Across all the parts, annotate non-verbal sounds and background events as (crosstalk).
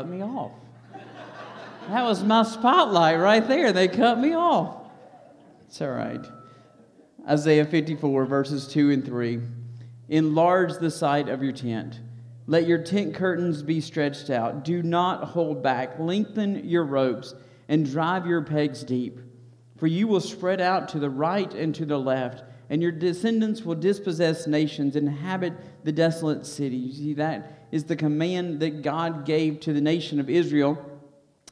cut me off. That was my spotlight right there. They cut me off. It's all right. Isaiah 54, verses 2 and 3. Enlarge the site of your tent. Let your tent curtains be stretched out. Do not hold back. Lengthen your ropes and drive your pegs deep. For you will spread out to the right and to the left, and your descendants will dispossess nations, inhabit the desolate cities. You see, that is the command that God gave to the nation of Israel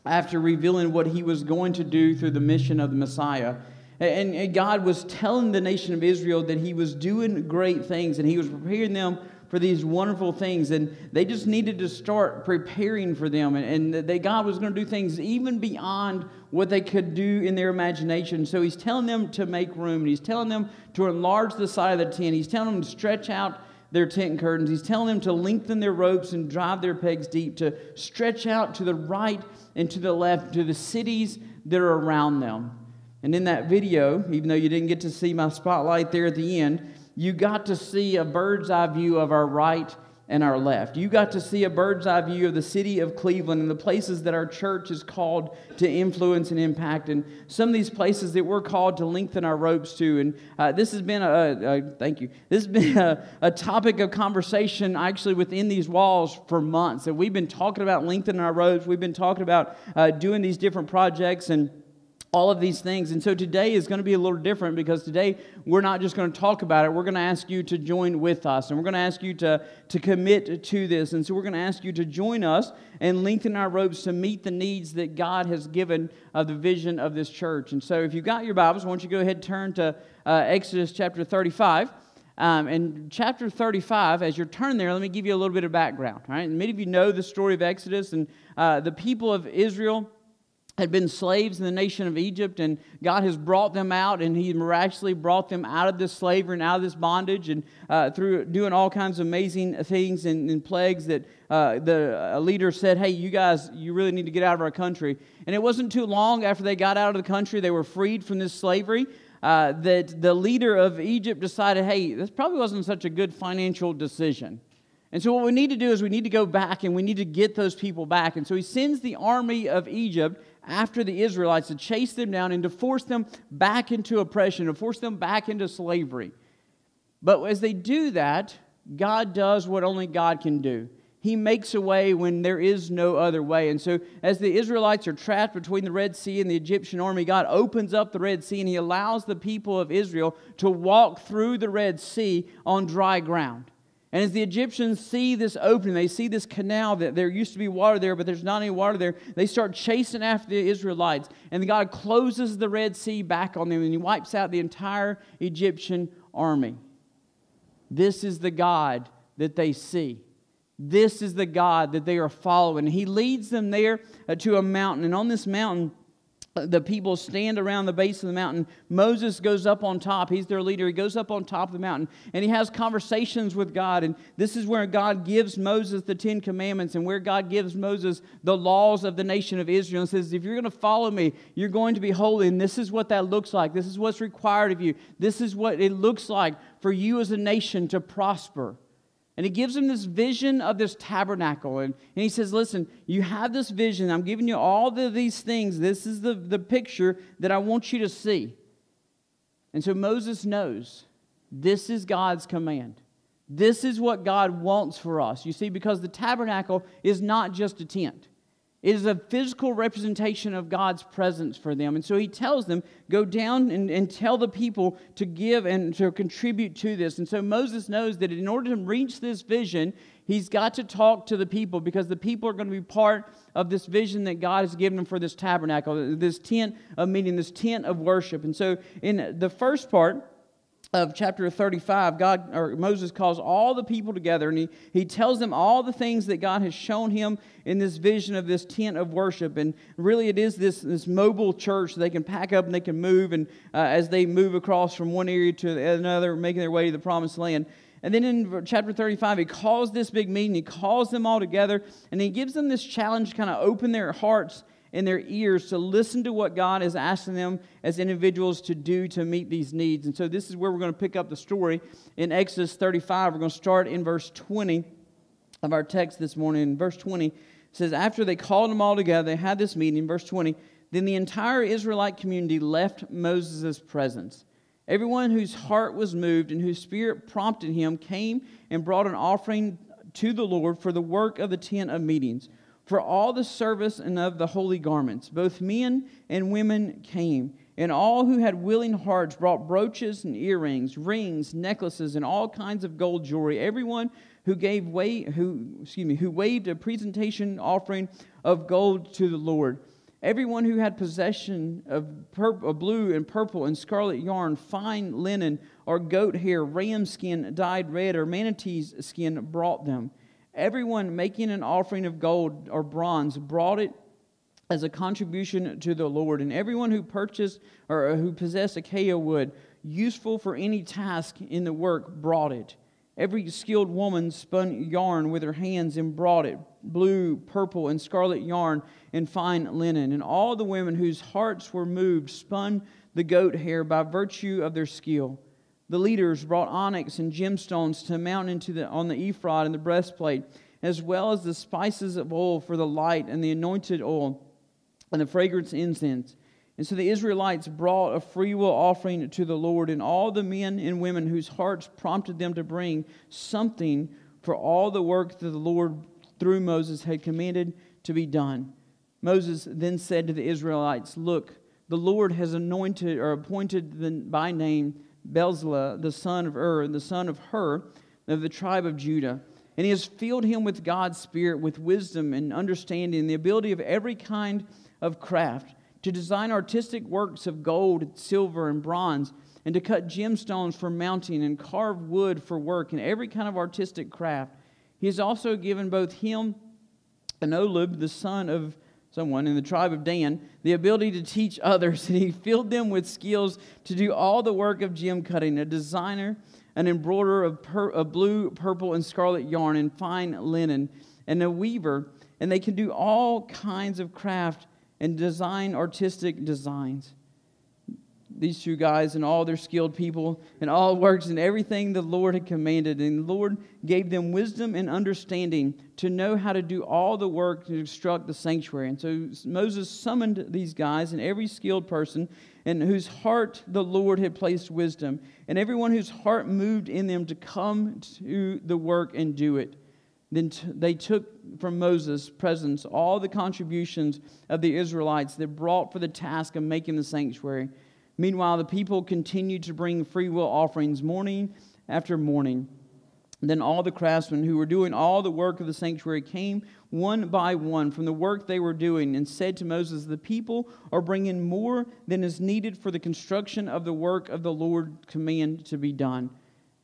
after revealing what he was going to do through the mission of the Messiah. And God was telling the nation of Israel that he was doing great things and he was preparing them for these wonderful things. And they just needed to start preparing for them. And, that God was going to do things even beyond what they could do in their imagination. So he's telling them to make room. And he's telling them to enlarge the side of the tent. He's telling them to stretch out their tent curtains. He's telling them to lengthen their ropes and drive their pegs deep, to stretch out to the right and to the left, to the cities that are around them. And in that video, even though you didn't get to see my spotlight there at the end, you got to see a bird's eye view of our right and our left. You got to see a bird's eye view of the city of Cleveland and the places that our church is called to influence and impact, and some of these places that we're called to lengthen our ropes to. And uh, this has been a, a, thank you. This has been (laughs) a, a topic of conversation actually within these walls for months. And we've been talking about lengthening our ropes. We've been talking about uh, doing these different projects and all of these things. And so today is going to be a little different because today we're not just going to talk about it. We're going to ask you to join with us and we're going to ask you to, to commit to this. And so we're going to ask you to join us and lengthen our ropes to meet the needs that God has given of the vision of this church. And so if you've got your Bibles, why don't you go ahead and turn to uh, Exodus chapter 35. Um, and chapter 35, as you're turning there, let me give you a little bit of background. Right? many of you know the story of Exodus and uh, the people of Israel had been slaves in the nation of Egypt, and God has brought them out, and He miraculously brought them out of this slavery and out of this bondage, and uh, through doing all kinds of amazing things and, and plagues that uh, the leader said, Hey, you guys, you really need to get out of our country. And it wasn't too long after they got out of the country, they were freed from this slavery. Uh, that the leader of Egypt decided, hey, this probably wasn't such a good financial decision. And so, what we need to do is we need to go back and we need to get those people back. And so, he sends the army of Egypt after the Israelites to chase them down and to force them back into oppression, to force them back into slavery. But as they do that, God does what only God can do. He makes a way when there is no other way. And so, as the Israelites are trapped between the Red Sea and the Egyptian army, God opens up the Red Sea and He allows the people of Israel to walk through the Red Sea on dry ground. And as the Egyptians see this opening, they see this canal that there used to be water there, but there's not any water there, they start chasing after the Israelites. And God closes the Red Sea back on them and He wipes out the entire Egyptian army. This is the God that they see. This is the God that they are following. He leads them there to a mountain. And on this mountain, the people stand around the base of the mountain. Moses goes up on top. He's their leader. He goes up on top of the mountain and he has conversations with God. And this is where God gives Moses the Ten Commandments and where God gives Moses the laws of the nation of Israel and says, If you're going to follow me, you're going to be holy. And this is what that looks like. This is what's required of you. This is what it looks like for you as a nation to prosper. And he gives him this vision of this tabernacle. And, and he says, Listen, you have this vision. I'm giving you all the, these things. This is the, the picture that I want you to see. And so Moses knows this is God's command. This is what God wants for us. You see, because the tabernacle is not just a tent. It is a physical representation of God's presence for them. And so he tells them, go down and, and tell the people to give and to contribute to this. And so Moses knows that in order to reach this vision, he's got to talk to the people because the people are going to be part of this vision that God has given them for this tabernacle, this tent of meeting, this tent of worship. And so in the first part, of chapter 35, God or Moses calls all the people together and he, he tells them all the things that God has shown him in this vision of this tent of worship. And really, it is this, this mobile church. They can pack up and they can move, and uh, as they move across from one area to another, making their way to the promised land. And then in chapter 35, he calls this big meeting, he calls them all together, and he gives them this challenge to kind of open their hearts in their ears to listen to what God is asking them as individuals to do to meet these needs. And so this is where we're going to pick up the story in Exodus 35. We're going to start in verse 20 of our text this morning. In verse 20 says, After they called them all together, they had this meeting, verse 20, then the entire Israelite community left Moses' presence. Everyone whose heart was moved and whose spirit prompted him came and brought an offering to the Lord for the work of the tent of meetings, for all the service and of the holy garments. Both men and women came, and all who had willing hearts brought brooches and earrings, rings, necklaces, and all kinds of gold jewelry. Everyone who gave way, who excuse me, who waved a presentation offering of gold to the Lord. Everyone who had possession of, of blue and purple and scarlet yarn, fine linen, or goat hair, ram skin dyed red, or manatee's skin brought them. Everyone making an offering of gold or bronze brought it as a contribution to the Lord. And everyone who purchased or who possessed acacia wood, useful for any task in the work, brought it. Every skilled woman spun yarn with her hands and brought it blue, purple, and scarlet yarn and fine linen. And all the women whose hearts were moved spun the goat hair by virtue of their skill. The leaders brought onyx and gemstones to mount into the, on the ephod and the breastplate, as well as the spices of oil for the light and the anointed oil and the fragrance incense. And so the Israelites brought a freewill offering to the Lord, and all the men and women whose hearts prompted them to bring something for all the work that the Lord through Moses had commanded to be done. Moses then said to the Israelites, Look, the Lord has anointed or appointed by name Bezalel, the son of Ur, the son of Hur, of the tribe of Judah. And he has filled him with God's Spirit, with wisdom and understanding, and the ability of every kind of craft to design artistic works of gold, silver, and bronze, and to cut gemstones for mounting and carve wood for work and every kind of artistic craft. He has also given both him and Oholiab, the son of someone in the tribe of Dan, the ability to teach others, (laughs) and he filled them with skills to do all the work of gem cutting, a designer, an embroiderer of, per, of blue, purple, and scarlet yarn, and fine linen, and a weaver, and they can do all kinds of craft and design artistic designs. These two guys and all their skilled people and all works and everything the Lord had commanded. And the Lord gave them wisdom and understanding to know how to do all the work to construct the sanctuary. And so Moses summoned these guys and every skilled person in whose heart the Lord had placed wisdom, and everyone whose heart moved in them to come to the work and do it. Then t- they took from Moses' presence all the contributions of the Israelites that brought for the task of making the sanctuary. Meanwhile, the people continued to bring freewill offerings morning after morning. Then all the craftsmen who were doing all the work of the sanctuary came one by one from the work they were doing and said to Moses, The people are bringing more than is needed for the construction of the work of the Lord command to be done.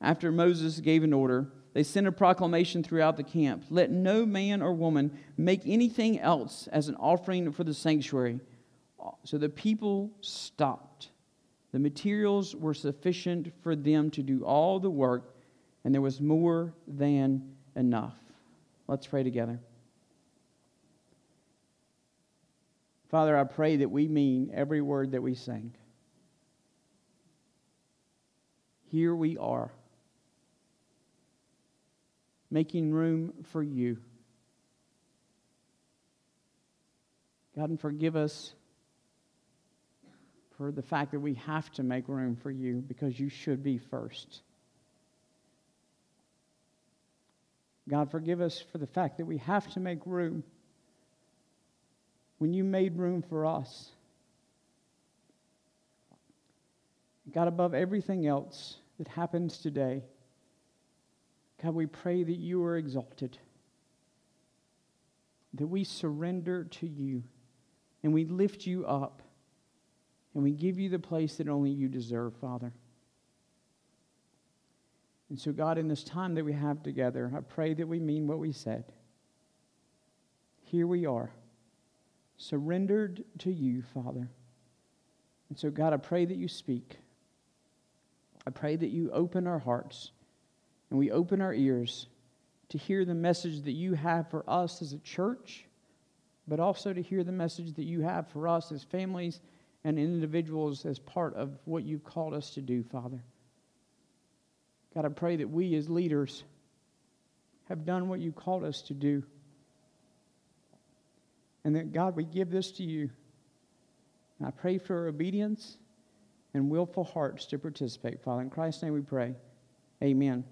After Moses gave an order, they sent a proclamation throughout the camp Let no man or woman make anything else as an offering for the sanctuary. So the people stopped. The materials were sufficient for them to do all the work, and there was more than enough. Let's pray together. Father, I pray that we mean every word that we sing. Here we are making room for you. God, and forgive us for the fact that we have to make room for you because you should be first. God, forgive us for the fact that we have to make room when you made room for us. God, above everything else that happens today, God, we pray that you are exalted, that we surrender to you, and we lift you up, and we give you the place that only you deserve, Father. And so, God, in this time that we have together, I pray that we mean what we said. Here we are, surrendered to you, Father. And so, God, I pray that you speak. I pray that you open our hearts and we open our ears to hear the message that you have for us as a church, but also to hear the message that you have for us as families and individuals as part of what you've called us to do, Father. God, I pray that we as leaders have done what you called us to do. And that, God, we give this to you. And I pray for obedience and willful hearts to participate. Father, in Christ's name we pray. Amen.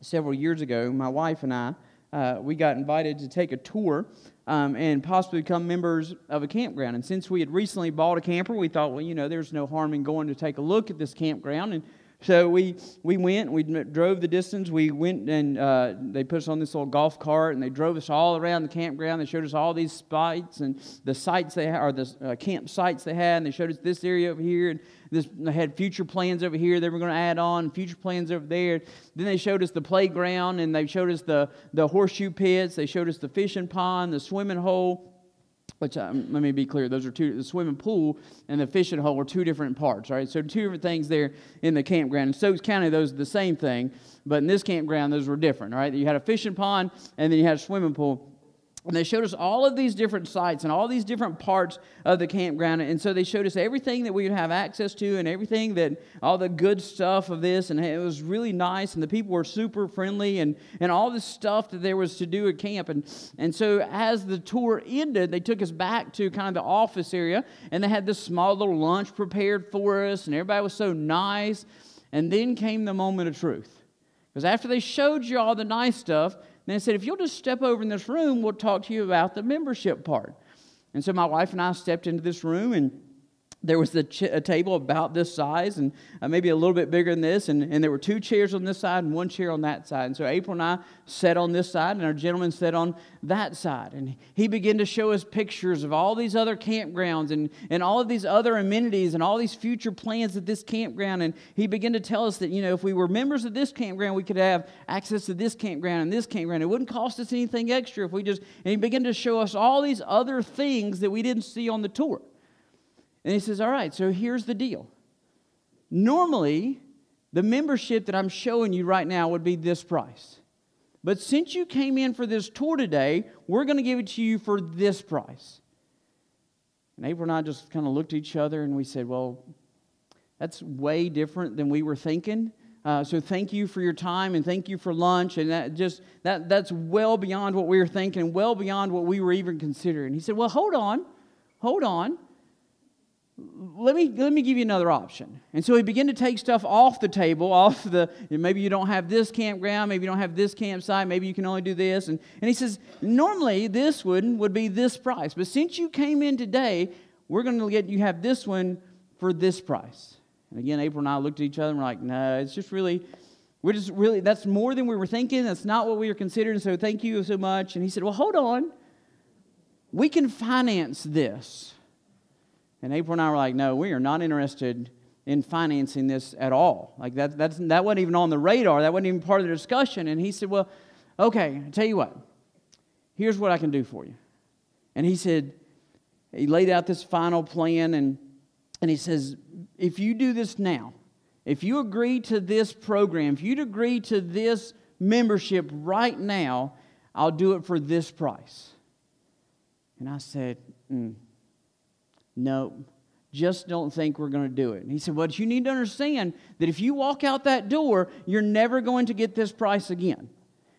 Several years ago, my wife and I, uh, we got invited to take a tour um, and possibly become members of a campground. And since we had recently bought a camper, we thought, well, you know, there's no harm in going to take a look at this campground. And so we, we went, we drove the distance. We went and uh, they put us on this little golf cart and they drove us all around the campground. They showed us all these spots and the sites they had, or the uh, campsites they had. And they showed us this area over here and this, they had future plans over here they were going to add on, future plans over there. Then they showed us the playground and they showed us the, the horseshoe pits. They showed us the fishing pond, the swimming hole which um, let me be clear, those are two, the swimming pool and the fishing hole are two different parts, right? So two different things there in the campground. In Stokes County, those are the same thing, but in this campground, those were different, right? You had a fishing pond and then you had a swimming pool. And they showed us all of these different sites and all these different parts of the campground. And so they showed us everything that we would have access to and everything that, all the good stuff of this. And it was really nice. And the people were super friendly and, and all this stuff that there was to do at camp. And, and so as the tour ended, they took us back to kind of the office area. And they had this small little lunch prepared for us. And everybody was so nice. And then came the moment of truth. Because after they showed you all the nice stuff, and they said, if you'll just step over in this room, we'll talk to you about the membership part. And so my wife and I stepped into this room and there was a, ch- a, table about this size and uh, maybe a little bit bigger than this, and, and there were two chairs on this side and one chair on that side. And so April and I sat on this side, and our gentleman sat on that side. And he began to show us pictures of all these other campgrounds and, and all of these other amenities and all these future plans at this campground. And he began to tell us that, you know, if we were members of this campground, we could have access to this campground and this campground. It wouldn't cost us anything extra if we just, and he began to show us all these other things that we didn't see on the tour. And he says, All right, so here's the deal. Normally, the membership that I'm showing you right now would be this price. But since you came in for this tour today, we're going to give it to you for this price. And April and I just kind of looked at each other and we said, Well, that's way different than we were thinking. Uh, so thank you for your time and thank you for lunch. And that just that that's well beyond what we were thinking, well beyond what we were even considering. He said, Well, hold on, hold on let me, let me give you another option. And so he began to take stuff off the table, off the, maybe you don't have this campground, maybe you don't have this campsite, maybe you can only do this. And, and he says, normally this one would be this price. But since you came in today, we're going to get you have this one for this price. And again, April and I looked at each other and we're like, no, it's just really, we're just really, that's more than we were thinking. That's not what we were considering. So thank you so much. And he said, well, hold on. We can finance this. And April and I were like, no, we are not interested in financing this at all. Like that, that's, that wasn't even on the radar. That wasn't even part of the discussion. And he said, well, okay, I tell you what. Here's what I can do for you. And he said, he laid out this final plan and, and he says, if you do this now, if you agree to this program, if you'd agree to this membership right now, I'll do it for this price. And I said, mm, no, just don't think we're going to do it. And he said, But you need to understand that if you walk out that door, you're never going to get this price again.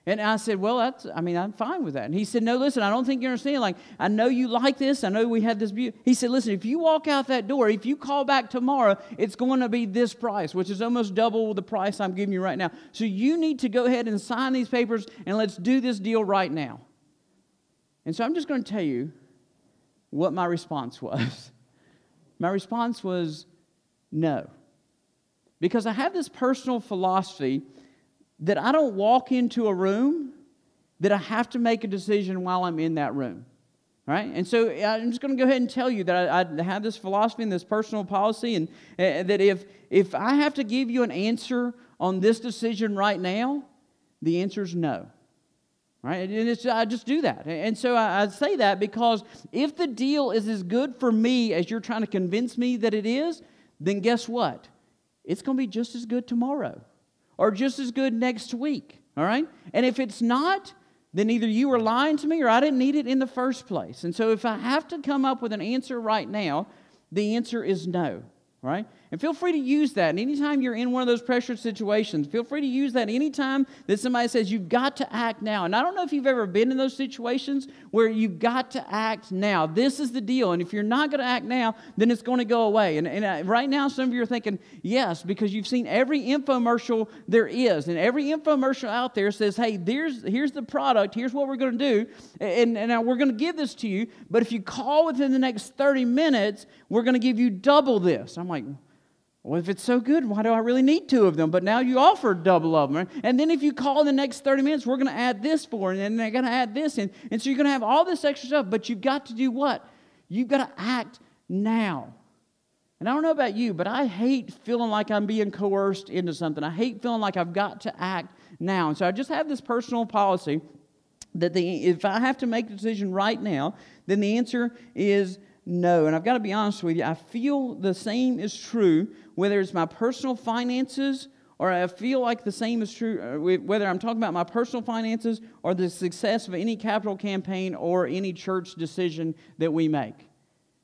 And I said, Well, that's, I mean, I'm fine with that. And he said, No, listen, I don't think you understand. Like, I know you like this. I know we had this view. He said, Listen, if you walk out that door, if you call back tomorrow, it's going to be this price, which is almost double the price I'm giving you right now. So you need to go ahead and sign these papers and let's do this deal right now. And so I'm just going to tell you what my response was. (laughs) my response was no. Because I have this personal philosophy that I don't walk into a room that I have to make a decision while I'm in that room. Right? And so I'm just going to go ahead and tell you that I, I have this philosophy and this personal policy, and uh, that if, if I have to give you an answer on this decision right now, the answer is no right? And I just do that. And so I, I, say that because if the deal is as good for me as you're trying to convince me that it is, then guess what? It's going to be just as good tomorrow or just as good next week, all right? And if it's not, then either you were lying to me or I didn't need it in the first place. And so if I have to come up with an answer right now, the answer is no, right? And feel free to use that. And anytime you're in one of those pressure situations, feel free to use that anytime that somebody says you've got to act now. And I don't know if you've ever been in those situations where you've got to act now. This is the deal. And if you're not going to act now, then it's going to go away. And, and uh, right now, some of you are thinking, yes, because you've seen every infomercial there is. And every infomercial out there says, hey, there's, here's the product, here's what we're going to do, and, and we're going to give this to you. But if you call within the next 30 minutes, we're going to give you double this. I'm like, well, if it's so good, why do I really need two of them? But now you offer double of them. Right? And then if you call in the next 30 minutes, we're going to add this for, and then they're going to add this in. And so you're going to have all this extra stuff, but you've got to do what? You've got to act now. And I don't know about you, but I hate feeling like I'm being coerced into something. I hate feeling like I've got to act now. And so I just have this personal policy that the, if I have to make a decision right now, then the answer is no. And I've got to be honest with you, I feel the same is true whether it's my personal finances or I feel like the same is true uh, whether I'm talking about my personal finances or the success of any capital campaign or any church decision that we make.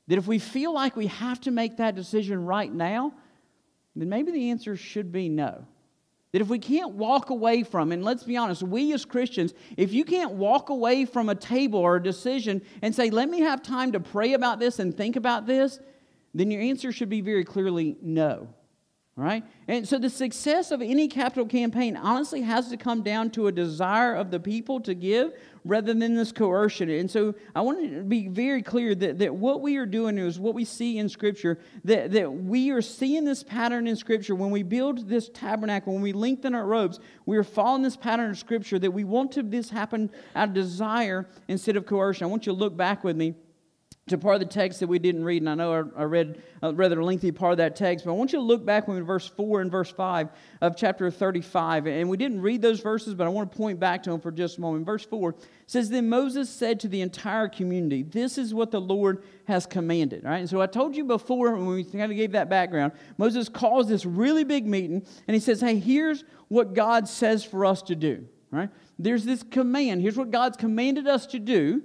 That if we feel like we have to make that decision right now, then maybe the answer should be no. That if we can't walk away from, and let's be honest, we as Christians, if you can't walk away from a table or a decision and say, let me have time to pray about this and think about this, then your answer should be very clearly no. Right? And so the success of any capital campaign honestly has to come down to a desire of the people to give rather than this coercion. And so I want to be very clear that, that what we are doing is what we see in Scripture, that, that we are seeing this pattern in Scripture. When we build this tabernacle, when we lengthen our robes, we are following this pattern of Scripture that we want to this happen out of desire instead of coercion. I want you to look back with me to part of the text that we didn't read, and I know I, read a rather lengthy part of that text, but I want you to look back with verse 4 and verse 5 of chapter 35. And we didn't read those verses, but I want to point back to them for just a moment. Verse 4 says, Then Moses said to the entire community, This is what the Lord has commanded. Right? And so I told you before when we kind of gave that background, Moses calls this really big meeting, and he says, Hey, here's what God says for us to do. Right? There's this command. Here's what God's commanded us to do.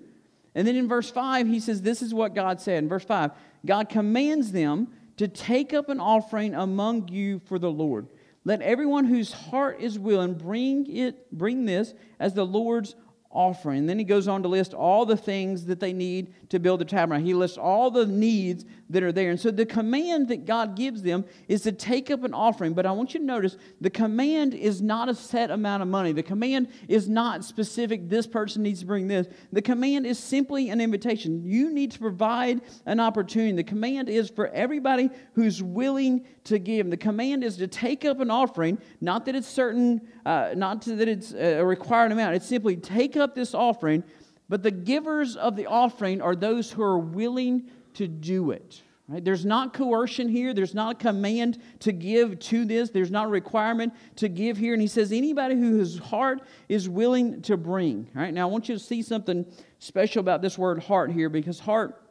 And then in verse 5, he says, This is what God said. In verse 5, God commands them to take up an offering among you for the Lord. Let everyone whose heart is willing bring it, bring this as the Lord's offering. And then he goes on to list all the things that they need to build the tabernacle. He lists all the needs that are there. And so the command that God gives them is to take up an offering. But I want you to notice the command is not a set amount of money. The command is not specific, this person needs to bring this. The command is simply an invitation. You need to provide an opportunity. The command is for everybody who's willing to give. The command is to take up an offering, not that it's certain, uh, not that it's a required amount. It's simply take up this offering but the givers of the offering are those who are willing to do it. Right? There's not coercion here. There's not a command to give to this. There's not a requirement to give here. And he says, anybody whose heart is willing to bring. Right? Now, I want you to see something special about this word heart here because heart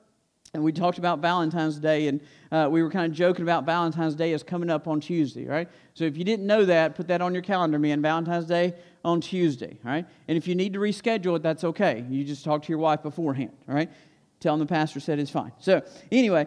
and we talked about Valentine's Day, and uh, we were kind of joking about Valentine's Day is coming up on Tuesday, right? So if you didn't know that, put that on your calendar, man. Valentine's Day on Tuesday, right? And if you need to reschedule it, that's okay. You just talk to your wife beforehand, all right? Tell them the pastor said it's fine. So anyway,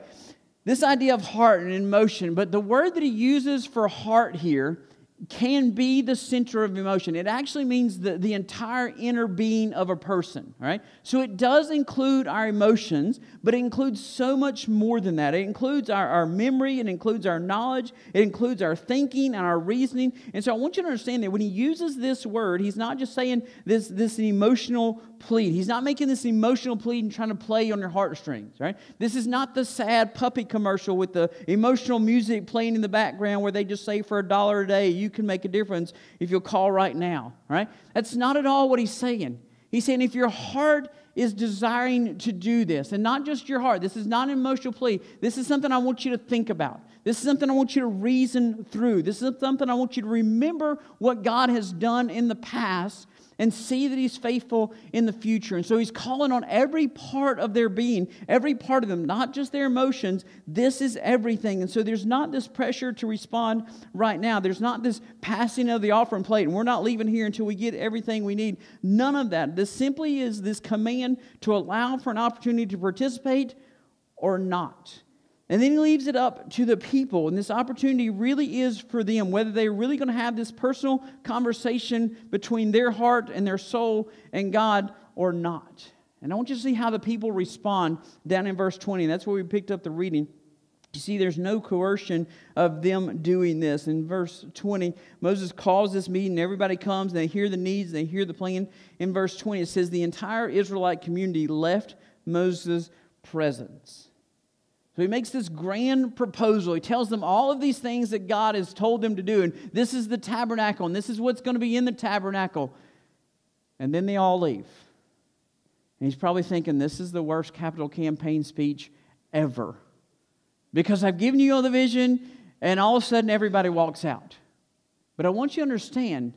this idea of heart and emotion, but the word that he uses for heart here can be the center of emotion. It actually means the, the entire inner being of a person, right? So it does include our emotions, but it includes so much more than that. It includes our, our memory, it includes our knowledge, it includes our thinking and our reasoning. And so I want you to understand that when he uses this word, he's not just saying this, this emotional plead. He's not making this emotional plead and trying to play on your heartstrings, right? This is not the sad puppy commercial with the emotional music playing in the background where they just say for a dollar a day, you you can make a difference if you'll call right now, right? That's not at all what he's saying. He's saying if your heart is desiring to do this, and not just your heart, this is not an emotional plea. This is something I want you to think about. This is something I want you to reason through. This is something I want you to remember what God has done in the past and see that He's faithful in the future. And so He's calling on every part of their being, every part of them, not just their emotions. This is everything. And so there's not this pressure to respond right now. There's not this passing of the offering plate, and we're not leaving here until we get everything we need. None of that. This simply is this command to allow for an opportunity to participate or not. And then he leaves it up to the people. And this opportunity really is for them, whether they're really going to have this personal conversation between their heart and their soul and God or not. And I want you to see how the people respond down in verse 20. That's where we picked up the reading. You see, there's no coercion of them doing this. In verse 20, Moses calls this meeting, everybody comes, they hear the needs, they hear the plan. In verse 20, it says, The entire Israelite community left Moses' presence. So he makes this grand proposal. He tells them all of these things that God has told them to do. And this is the tabernacle, and this is what's going to be in the tabernacle. And then they all leave. And he's probably thinking, this is the worst capital campaign speech ever. Because I've given you all the vision, and all of a sudden everybody walks out. But I want you to understand,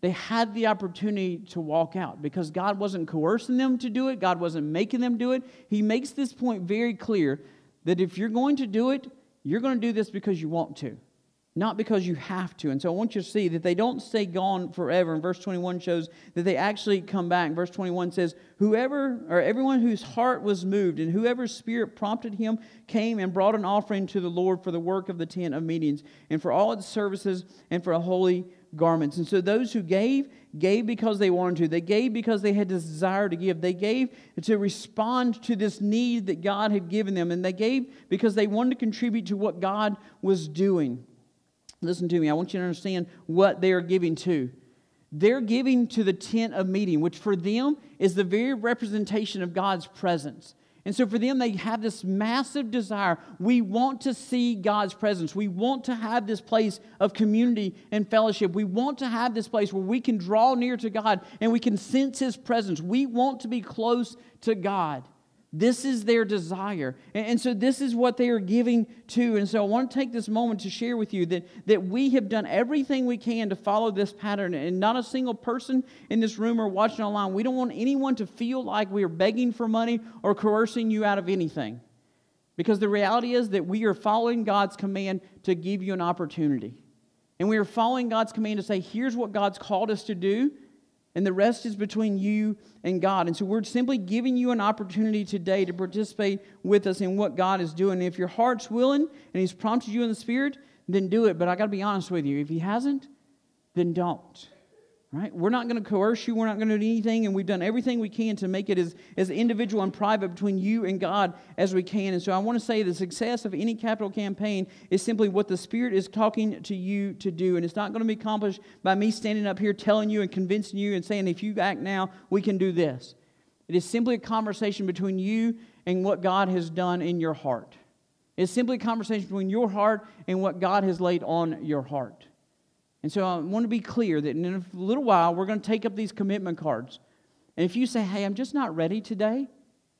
they had the opportunity to walk out because God wasn't coercing them to do it, God wasn't making them do it. He makes this point very clear that if you're going to do it, you're going to do this because you want to, not because you have to. And so I want you to see that they don't stay gone forever. And verse 21 shows that they actually come back. Verse 21 says, Whoever or everyone whose heart was moved and whoever's spirit prompted him came and brought an offering to the Lord for the work of the tent of meetings and for all its services and for a holy garments. And so those who gave, gave because they wanted to. They gave because they had this desire to give. They gave to respond to this need that God had given them. And they gave because they wanted to contribute to what God was doing. Listen to me, I want you to understand what they are giving to. They're giving to the tent of meeting, which for them is the very representation of God's presence. And so for them, they have this massive desire. We want to see God's presence. We want to have this place of community and fellowship. We want to have this place where we can draw near to God and we can sense His presence. We want to be close to God. This is their desire. And, so this is what they are giving to. And so I want to take this moment to share with you that, that we have done everything we can to follow this pattern. And not a single person in this room or watching online, we don't want anyone to feel like we are begging for money or coercing you out of anything. Because the reality is that we are following God's command to give you an opportunity. And we are following God's command to say, here's what God's called us to do. And the rest is between you and God. And so we're simply giving you an opportunity today to participate with us in what God is doing. If your heart's willing and He's prompted you in the Spirit, then do it. But I got to be honest with you. If He hasn't, then don't. Right? We're not going to coerce you. We're not going to do anything. And we've done everything we can to make it as, as individual and private between you and God as we can. And so I want to say the success of any capital campaign is simply what the Spirit is talking to you to do. And it's not going to be accomplished by me standing up here telling you and convincing you and saying, if you act now, we can do this. It is simply a conversation between you and what God has done in your heart. It's simply a conversation between your heart and what God has laid on your heart. And so I want to be clear that in a little while, we're going to take up these commitment cards. And if you say, hey, I'm just not ready today,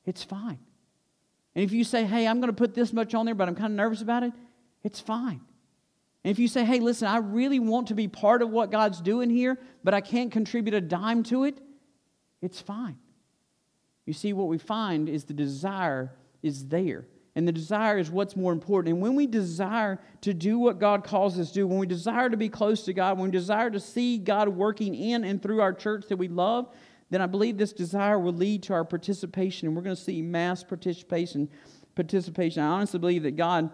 it's fine. And if you say, hey, I'm going to put this much on there, but I'm kind of nervous about it, it's fine. And if you say, hey, listen, I really want to be part of what God's doing here, but I can't contribute a dime to it, it's fine. You see, what we find is the desire is there. And the desire is what's more important. And when we desire to do what God calls us to do, when we desire to be close to God, when we desire to see God working in and through our church that we love, then I believe this desire will lead to our participation. And we're going to see mass participation. Participation. I honestly believe that God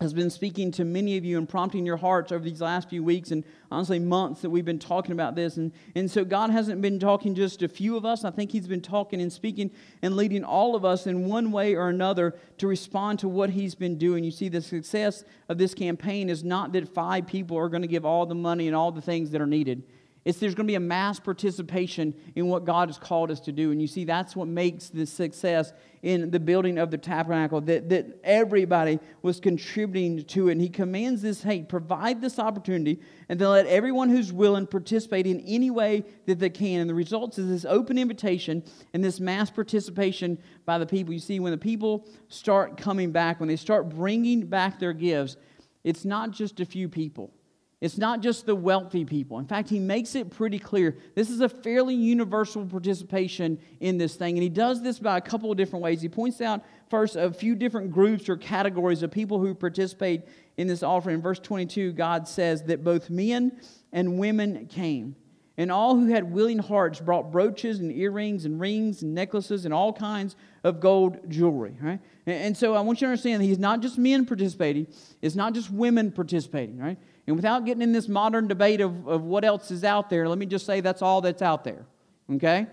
has been speaking to many of you and prompting your hearts over these last few weeks and honestly months that we've been talking about this. And, and so God hasn't been talking just a few of us. I think He's been talking and speaking and leading all of us in one way or another to respond to what He's been doing. You see, the success of this campaign is not that five people are going to give all the money and all the things that are needed. It's there's going to be a mass participation in what God has called us to do. And you see, that's what makes the success in the building of the tabernacle, that, that everybody was contributing to it. And he commands this hey, provide this opportunity and then let everyone who's willing participate in any way that they can. And the results is this open invitation and this mass participation by the people. You see, when the people start coming back, when they start bringing back their gifts, it's not just a few people. It's not just the wealthy people. In fact, he makes it pretty clear. This is a fairly universal participation in this thing. And he does this by a couple of different ways. He points out first a few different groups or categories of people who participate in this offering. In verse 22, God says that both men and women came. And all who had willing hearts brought brooches and earrings and rings and necklaces and all kinds of gold jewelry. Right? And so I want you to understand that he's not just men participating, it's not just women participating. Right? And without getting in this modern debate of, of what else is out there, let me just say that's all that's out there. Okay?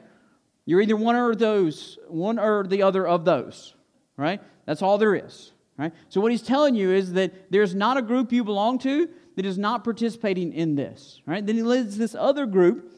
You're either one or those, one or the other of those. Right? That's all there is. Right? So what he's telling you is that there's not a group you belong to that is not participating in this. Right? Then he leads this other group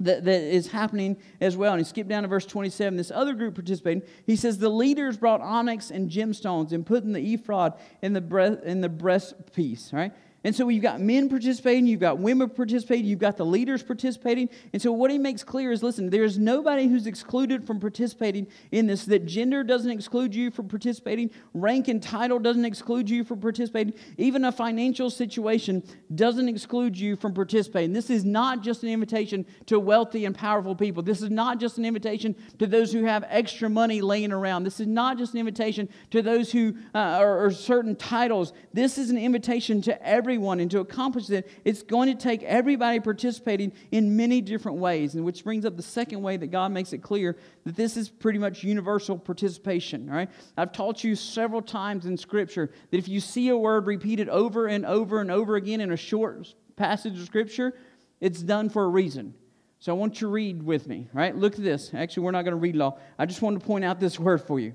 that, that is happening as well. And he skipped down to verse 27. This other group participating, he says, The leaders brought onyx and gemstones and put in the ephod in the, breast, in the breastpiece. Right? And so you've got men participating, you've got women participating, you've got the leaders participating. And so what he makes clear is listen, there's nobody who's excluded from participating in this, that gender doesn't exclude you from participating, rank and title doesn't exclude you from participating, even a financial situation doesn't exclude you from participating. This is not just an invitation to wealthy and powerful people. This is not just an invitation to those who have extra money laying around. This is not just an invitation to those who uh, are, are certain titles. This is an invitation to every everyone. And to accomplish that, it's going to take everybody participating in many different ways. And which brings up the second way that God makes it clear that this is pretty much universal participation. Right? I've taught you several times in Scripture that if you see a word repeated over and over and over again in a short passage of Scripture, it's done for a reason. So I want you to read with me, right? Look at this. Actually, we're not going to read it all. I just want to point out this word for you.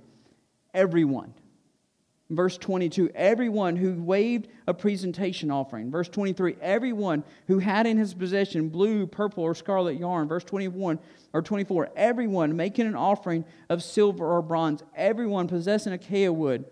Everyone. Verse 22, everyone who waved a presentation offering. Verse 23, everyone who had in his possession blue, purple, or scarlet yarn. Verse 21 or 24, everyone making an offering of silver or bronze. Everyone possessing acacia wood.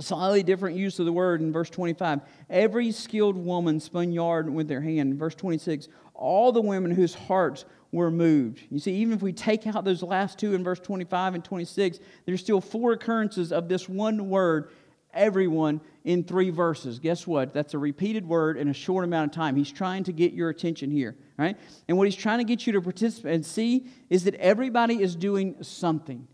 Slightly different use of the word in verse 25. Every skilled woman spun yarn with their hand. Verse 26, all the women whose hearts were moved. You see, even if we take out those last two in verse 25 and 26, there's still four occurrences of this one word, everyone, in three verses. Guess what? That's a repeated word in a short amount of time. He's trying to get your attention here, right? And what he's trying to get you to participate and see is that everybody is doing something.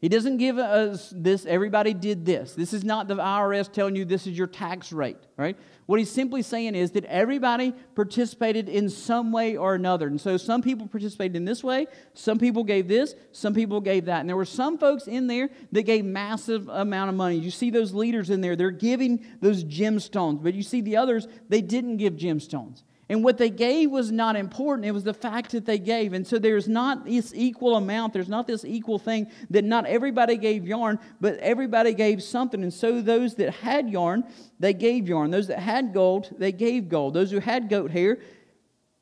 He doesn't give us this, everybody did this. This is not the IRS telling you this is your tax rate, right? What he's simply saying is that everybody participated in some way or another. And so some people participated in this way, some people gave this, some people gave that. And there were some folks in there that gave massive amount of money. You see those leaders in there, they're giving those gemstones. But you see the others, they didn't give gemstones. And what they gave was not important. It was the fact that they gave. And so there's not this equal amount. There's not this equal thing that not everybody gave yarn, but everybody gave something. And so those that had yarn, they gave yarn. Those that had gold, they gave gold. Those who had goat hair,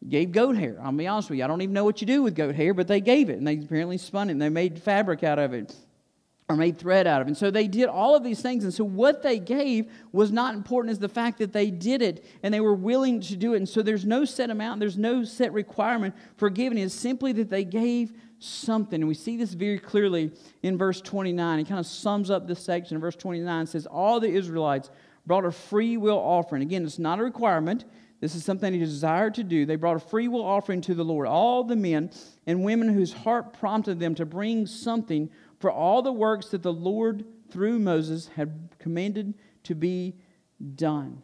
gave goat hair. I'll be honest with you. I don't even know what you do with goat hair, but they gave it. And they apparently spun it and they made fabric out of it or made thread out of. And so they did all of these things. And so what they gave was not important as the fact that they did it and they were willing to do it. And so there's no set amount, there's no set requirement for giving. It's simply that they gave something. And we see this very clearly in verse 29. It kind of sums up this section. Verse 29 says, All the Israelites brought a free will offering. Again, it's not a requirement. This is something they desired to do. They brought a free will offering to the Lord. All the men and women whose heart prompted them to bring something for all the works that the Lord through Moses had commanded to be done.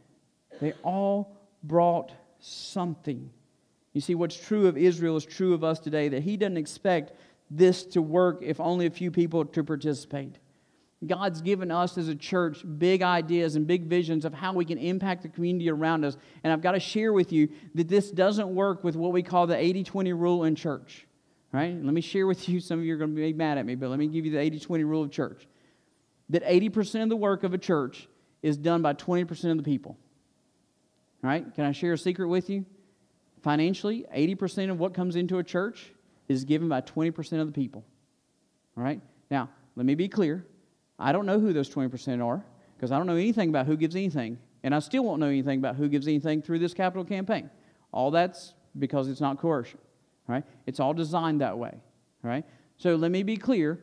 They all brought something. You see, what's true of Israel is true of us today that He doesn't expect this to work if only a few people to participate. God's given us as a church big ideas and big visions of how we can impact the community around us. And I've got to share with you that this doesn't work with what we call the 80 20 rule in church. Right? Let me share with you, some of you are going to be mad at me, but let me give you the 80 20 rule of church. That 80% of the work of a church is done by 20% of the people. Right? Can I share a secret with you? Financially, 80% of what comes into a church is given by 20% of the people. All right? Now, let me be clear. I don't know who those 20% are because I don't know anything about who gives anything. And I still won't know anything about who gives anything through this capital campaign. All that's because it's not coercion right? It's all designed that way, right? So let me be clear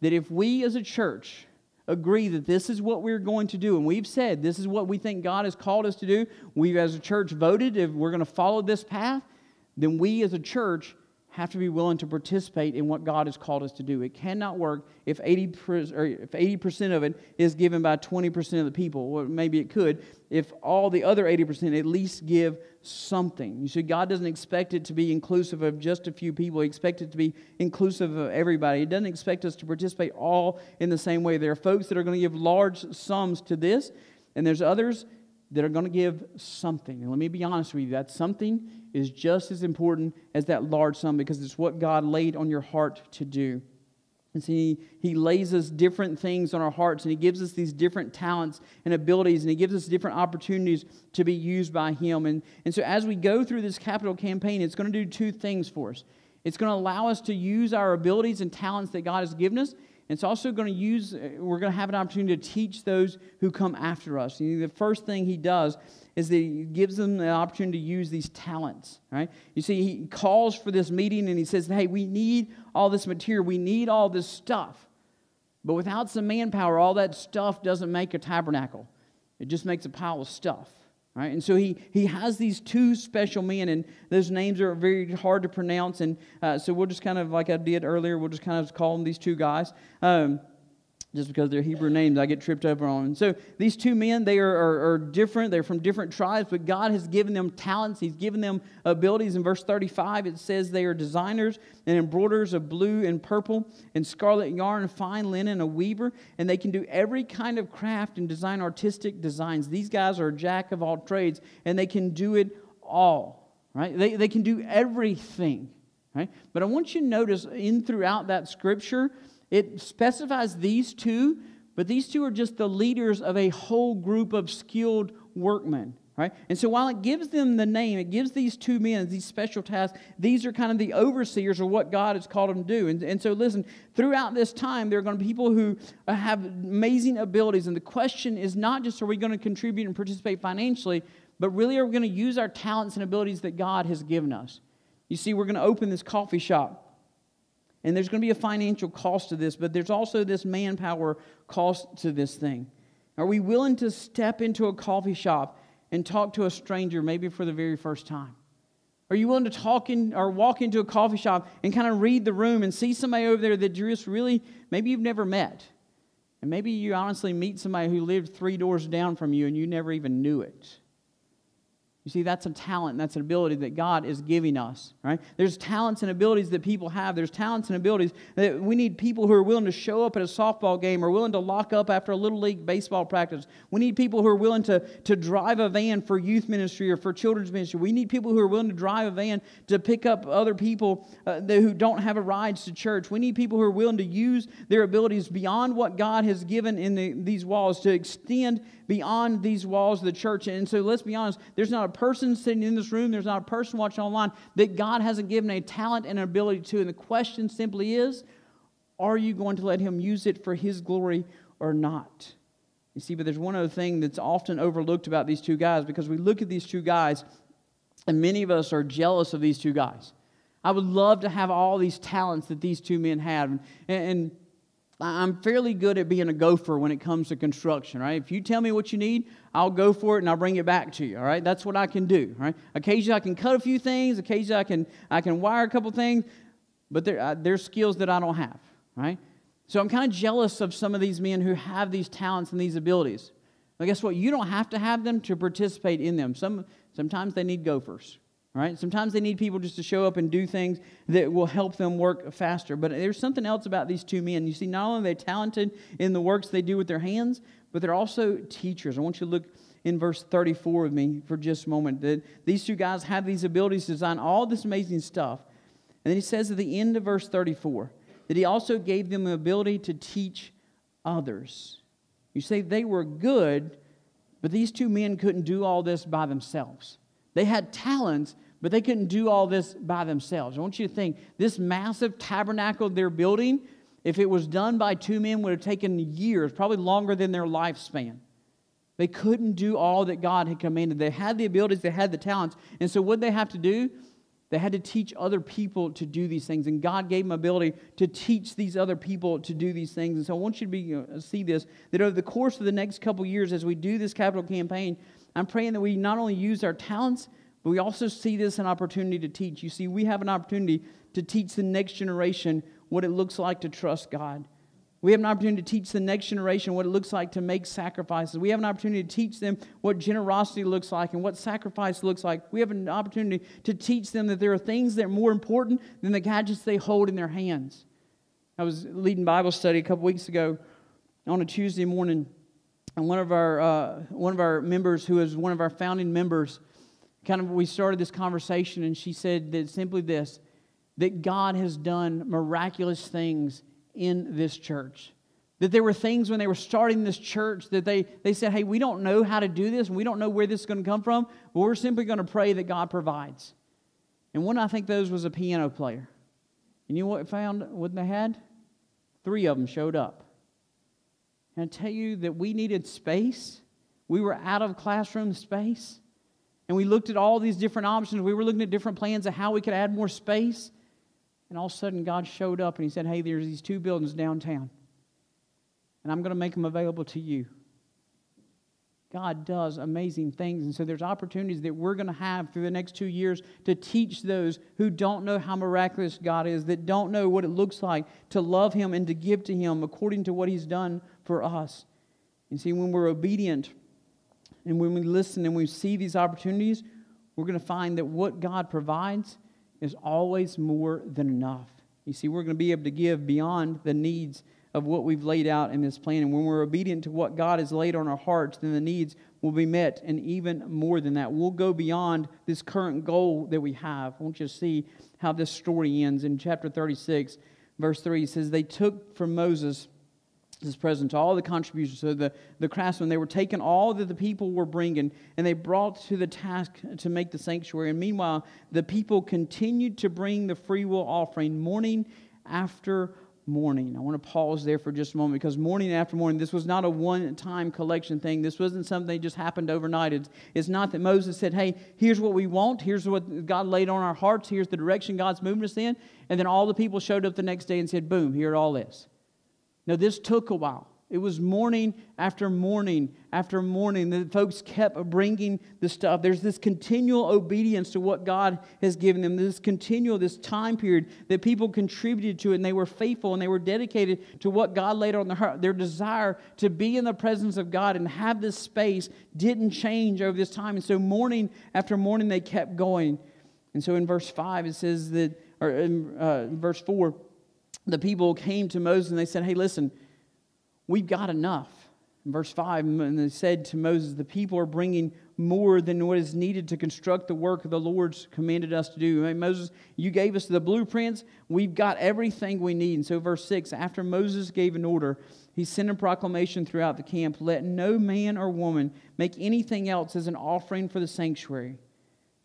that if we as a church agree that this is what we're going to do, and we've said this is what we think God has called us to do, we've as a church voted if we're going to follow this path, then we as a church have to be willing to participate in what God has called us to do. It cannot work if 80%, or if 80% of it is given by 20% of the people. Or maybe it could if all the other 80% at least give something. You see, God doesn't expect it to be inclusive of just a few people. He expects it to be inclusive of everybody. He doesn't expect us to participate all in the same way. There are folks that are going to give large sums to this, and there's others that are going to give something. And let me be honest with you, that something is just as important as that large sum because it's what God laid on your heart to do. And see, he, lays us different things on our hearts, and He gives us these different talents and abilities, and He gives us different opportunities to be used by Him. And, and so, as we go through this capital campaign, it's going to do two things for us. It's going to allow us to use our abilities and talents that God has given us, it's also going to use, uh, we're going to have an opportunity to teach those who come after us. You know, the first thing he does is that he gives them the opportunity to use these talents, right? You see, he calls for this meeting and he says, hey, we need all this material, we need all this stuff. But without some manpower, all that stuff doesn't make a tabernacle, it just makes a pile of stuff. Right? And so he, he has these two special men, and those names are very hard to pronounce. And uh, so we'll just kind of, like I did earlier, we'll just kind of call them these two guys. Um, just because they're Hebrew names, I get tripped over on. So these two men, they are, are, are, different. They're from different tribes, but God has given them talents. He's given them abilities. In verse 35, it says they are designers and embroiderers of blue and purple and scarlet yarn and fine linen, a weaver, and they can do every kind of craft and design artistic designs. These guys are a jack of all trades, and they can do it all, right? They, they can do everything, right? But I want you to notice in throughout that scripture, it specifies these two, but these two are just the leaders of a whole group of skilled workmen. Right? And so while it gives them the name, it gives these two men these special tasks, these are kind of the overseers of what God has called them to do. And, and so listen, throughout this time, there are going to be people who uh, have amazing abilities. And the question is not just are we going to contribute and participate financially, but really are we going to use our talents and abilities that God has given us? You see, we're going to open this coffee shop. And there's going to be a financial cost to this, but there's also this manpower cost to this thing. Are we willing to step into a coffee shop and talk to a stranger maybe for the very first time? Are you willing to talk in or walk into a coffee shop and kind of read the room and see somebody over there that you just really, maybe you've never met? And maybe you honestly meet somebody who lived three doors down from you and you never even knew it. You see, that's a talent, that's an ability that God is giving us, right? There's talents and abilities that people have. There's talents and abilities that we need people who are willing to show up at a softball game or willing to lock up after a little league baseball practice. We need people who are willing to, to drive a van for youth ministry or for children's ministry. We need people who are willing to drive a van to pick up other people uh, who don't have a rides to church. We need people who are willing to use their abilities beyond what God has given in the, these walls to extend beyond these walls of the church. And so let's be honest, there's not a person sitting in this room, there's not a person watching online that God hasn't given a talent and an ability to. And the question simply is are you going to let Him use it for His glory or not? You see, but there's one other thing that's often overlooked about these two guys because we look at these two guys, and many of us are jealous of these two guys. I would love to have all these talents that these two men have. And, and I'm fairly good at being a gopher when it comes to construction, right? If you tell me what you need, I'll go for it and I'll bring it back to you, all right? That's what I can do, right? Occasionally I can cut a few things, occasionally I can, I can wire a couple things, but there, uh, there's skills that I don't have, right? So I'm kind of jealous of some of these men who have these talents and these abilities. But guess what? You don't have to have them to participate in them. Some, sometimes they need gophers, right? Sometimes they need people just to show up and do things that will help them work faster. But there's something else about these two men. You see, not only are they talented in the works they do with their hands, but they're also teachers. I want you to look in verse 34 with me for just a moment. That these two guys have these abilities to design all this amazing stuff. And then he says at the end of verse 34 that he also gave them the ability to teach others. You say they were good, but these two men couldn't do all this by themselves. They had talents, but they couldn't do all this by themselves. I want you to think this massive tabernacle they're building, if it was done by two men, would have taken years, probably longer than their lifespan. They couldn't do all that God had commanded. They had the abilities, they had the talents. And so, what they have to do? They had to teach other people to do these things. And God gave them ability to teach these other people to do these things. And so I want you to be, uh, see this that over the course of the next couple years, as we do this capital campaign, I'm praying that we not only use our talents, But we also see this an opportunity to teach. You see, we have an opportunity to teach the next generation what it looks like to trust God. We have an opportunity to teach the next generation what it looks like to make sacrifices. We have an opportunity to teach them what generosity looks like and what sacrifice looks like. We have an opportunity to teach them that there are things that are more important than the gadgets they hold in their hands. I was leading Bible study a couple weeks ago on a Tuesday morning, and one of our uh, one of our members, who is one of our founding members, kind of we started this conversation, and she said that simply this: that God has done miraculous things in this church. That there were things when they were starting this church that they, they said, hey, we don't know how to do this, and we don't know where this is going to come from, but we're simply going to pray that God provides. And one, I think, those was a piano player. And you know what found what they had? Three of them showed up. And I tell you that we needed space. We were out of classroom space. And we looked at all these different options. We were looking at different plans of how we could add more space. And all of a sudden, God showed up and He said, Hey, there's these two buildings downtown, and I'm going to make them available to you. God does amazing things. And so there's opportunities that we're going to have through the next two years to teach those who don't know how miraculous God is, that don't know what it looks like to love Him and to give to Him according to what He's done for us. You see, when we're obedient and when we listen and we see these opportunities, we're going to find that what God provides is always more than enough. You see, we're going to be able to give beyond the needs of what we've laid out in this plan. And when we're obedient to what God has laid on our hearts, then the needs will be met, and even more than that. We'll go beyond this current goal that we have. I want you to see how this story ends. In chapter 36, verse 3, it says, They took from Moses his present all the contributions. So the, the craftsmen, they were taking all that the people were bringing and they brought to the task to make the sanctuary. And meanwhile, the people continued to bring the freewill offering morning after morning. I want to pause there for just a moment because morning after morning, this was not a one time collection thing. This wasn't something that just happened overnight. It's, it's not that Moses said, hey, here's what we want. Here's what God laid on our hearts. Here's the direction God's moving us in. And then all the people showed up the next day and said, boom, here it all is. Now, this took a while. It was morning after morning after morning that folks kept bringing the stuff. There's this continual obedience to what God has given them, this continual, this time period that people contributed to it, and they were faithful and they were dedicated to what God laid on their heart. Their desire to be in the presence of God and have this space didn't change over this time. And so, morning after morning, they kept going. And so, in verse 5, it says that, or in uh, verse 4, the people came to Moses and they said, Hey, listen, we've got enough. In verse 5, and they said to Moses, The people are bringing more than what is needed to construct the work the Lord's commanded us to do. Moses, you gave us the blueprints. We've got everything we need. And so, verse 6 after Moses gave an order, he sent a proclamation throughout the camp let no man or woman make anything else as an offering for the sanctuary.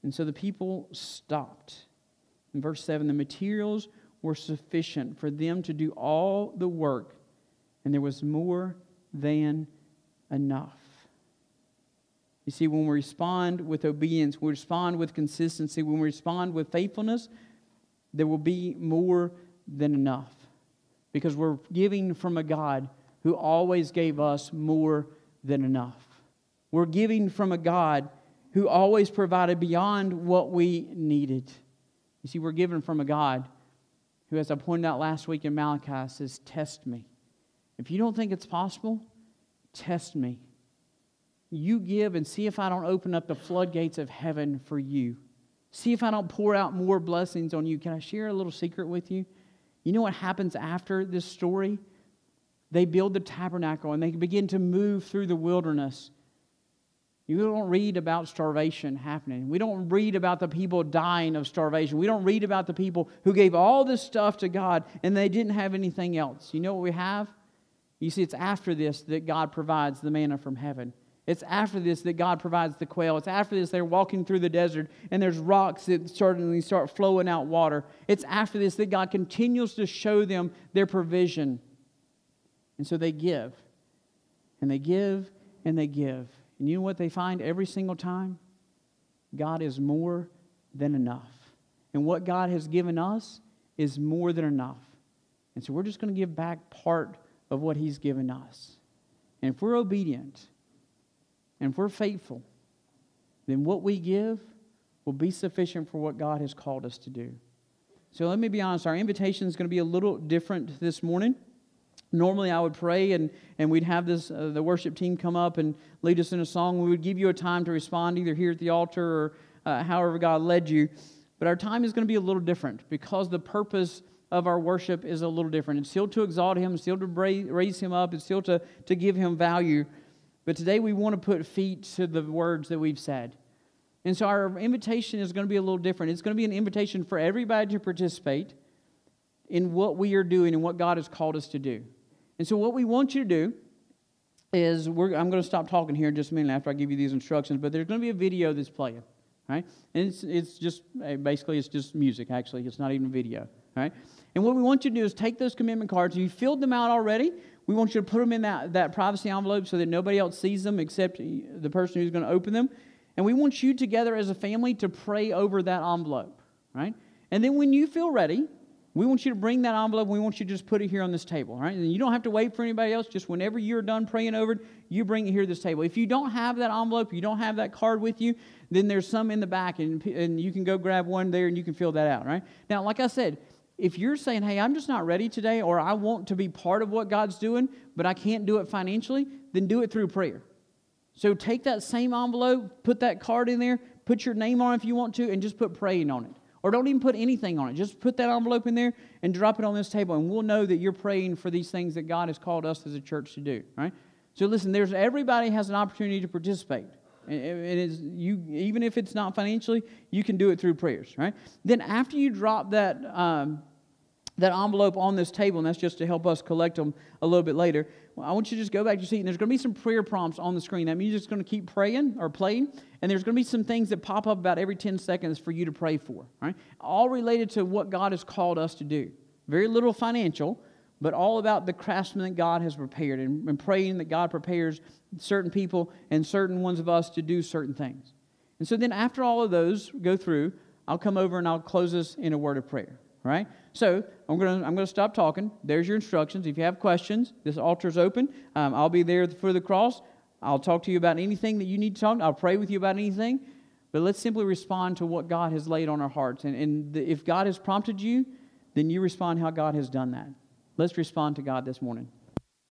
And so the people stopped. In verse 7, the materials were sufficient for them to do all the work, and there was more than enough. You see, when we respond with obedience, we respond with consistency, when we respond with faithfulness, there will be more than enough. Because we're giving from a God who always gave us more than enough. We're giving from a God who always provided beyond what we needed. You see, we're given from a God who, as I pointed out last week in Malachi, says, Test me. If you don't think it's possible, test me. You give and see if I don't open up the floodgates of heaven for you. See if I don't pour out more blessings on you. Can I share a little secret with you? You know what happens after this story? They build the tabernacle and they begin to move through the wilderness. You don't read about starvation happening. We don't read about the people dying of starvation. We don't read about the people who gave all this stuff to God and they didn't have anything else. You know what we have? You see, it's after this that God provides the manna from heaven. It's after this that God provides the quail. It's after this they're walking through the desert and there's rocks that suddenly start flowing out water. It's after this that God continues to show them their provision. And so they give. And they give and they give. And you know what they find every single time? God is more than enough. And what God has given us is more than enough. And so we're just going to give back part of what He's given us. And if we're obedient and if we're faithful, then what we give will be sufficient for what God has called us to do. So let me be honest, our invitation is going to be a little different this morning. Normally, I would pray and, and we'd have this, uh, the worship team come up and lead us in a song. We would give you a time to respond either here at the altar or uh, however God led you. But our time is going to be a little different because the purpose of our worship is a little different. It's still to exalt Him, still to raise Him up, it's still to, to give Him value. But today we want to put feet to the words that we've said. And so our invitation is going to be a little different. It's going to be an invitation for everybody to participate in what we are doing and what God has called us to do. And so what we want you to do is I'm going to stop talking here in just a minute after I give you these instructions, but there's going to be a video that's playing, right? And it's, it's just eh, basically it's just music. Actually, it's not even video, right? And what we want you to do is take those commitment cards. You filled them out already. We want you to put them in that, that privacy envelope so that nobody else sees them except the person who's going to open them. And we want you together as a family to pray over that envelope, right? And then when you feel ready, we want you to bring that envelope. We want you to just put it here on this table, right? And you don't have to wait for anybody else. Just whenever you're done praying over it, you bring it here to this table. If you don't have that envelope, you don't have that card with you, then there's some in the back, and, and you can go grab one there and you can fill that out, right? Now, like I said, if you're saying, hey, I'm just not ready today, or I want to be part of what God's doing, but I can't do it financially, then do it through prayer. So take that same envelope, put that card in there, put your name on it if you want to, and just put praying on it. Or don't even put anything on it. Just put that envelope in there and drop it on this table, and we'll know that you're praying for these things that God has called us as a church to do. Right? So listen, there's everybody has an opportunity to participate. It is you even if it's not financially, you can do it through prayers, right? Then after you drop that um, that envelope on this table, and that's just to help us collect them a little bit later. I want you to just go back to your seat, and there's going to be some prayer prompts on the screen. That means you're just going to keep praying or playing, and there's going to be some things that pop up about every 10 seconds for you to pray for, right? All related to what God has called us to do. Very little financial, but all about the craftsman that God has prepared, and, and praying that God prepares certain people and certain ones of us to do certain things. And so then after all of those go through, I'll come over and I'll close this in a word of prayer right? So I'm going to I'm to stop talking. There's your instructions. If you have questions, this altar is open. Um, I'll be there for the cross. I'll talk to you about anything that you need to talk. I'll pray with you about anything. But let's simply respond to what God has laid on our hearts. And, and the, if God has prompted you, then you respond how God has done that. Let's respond to God this morning.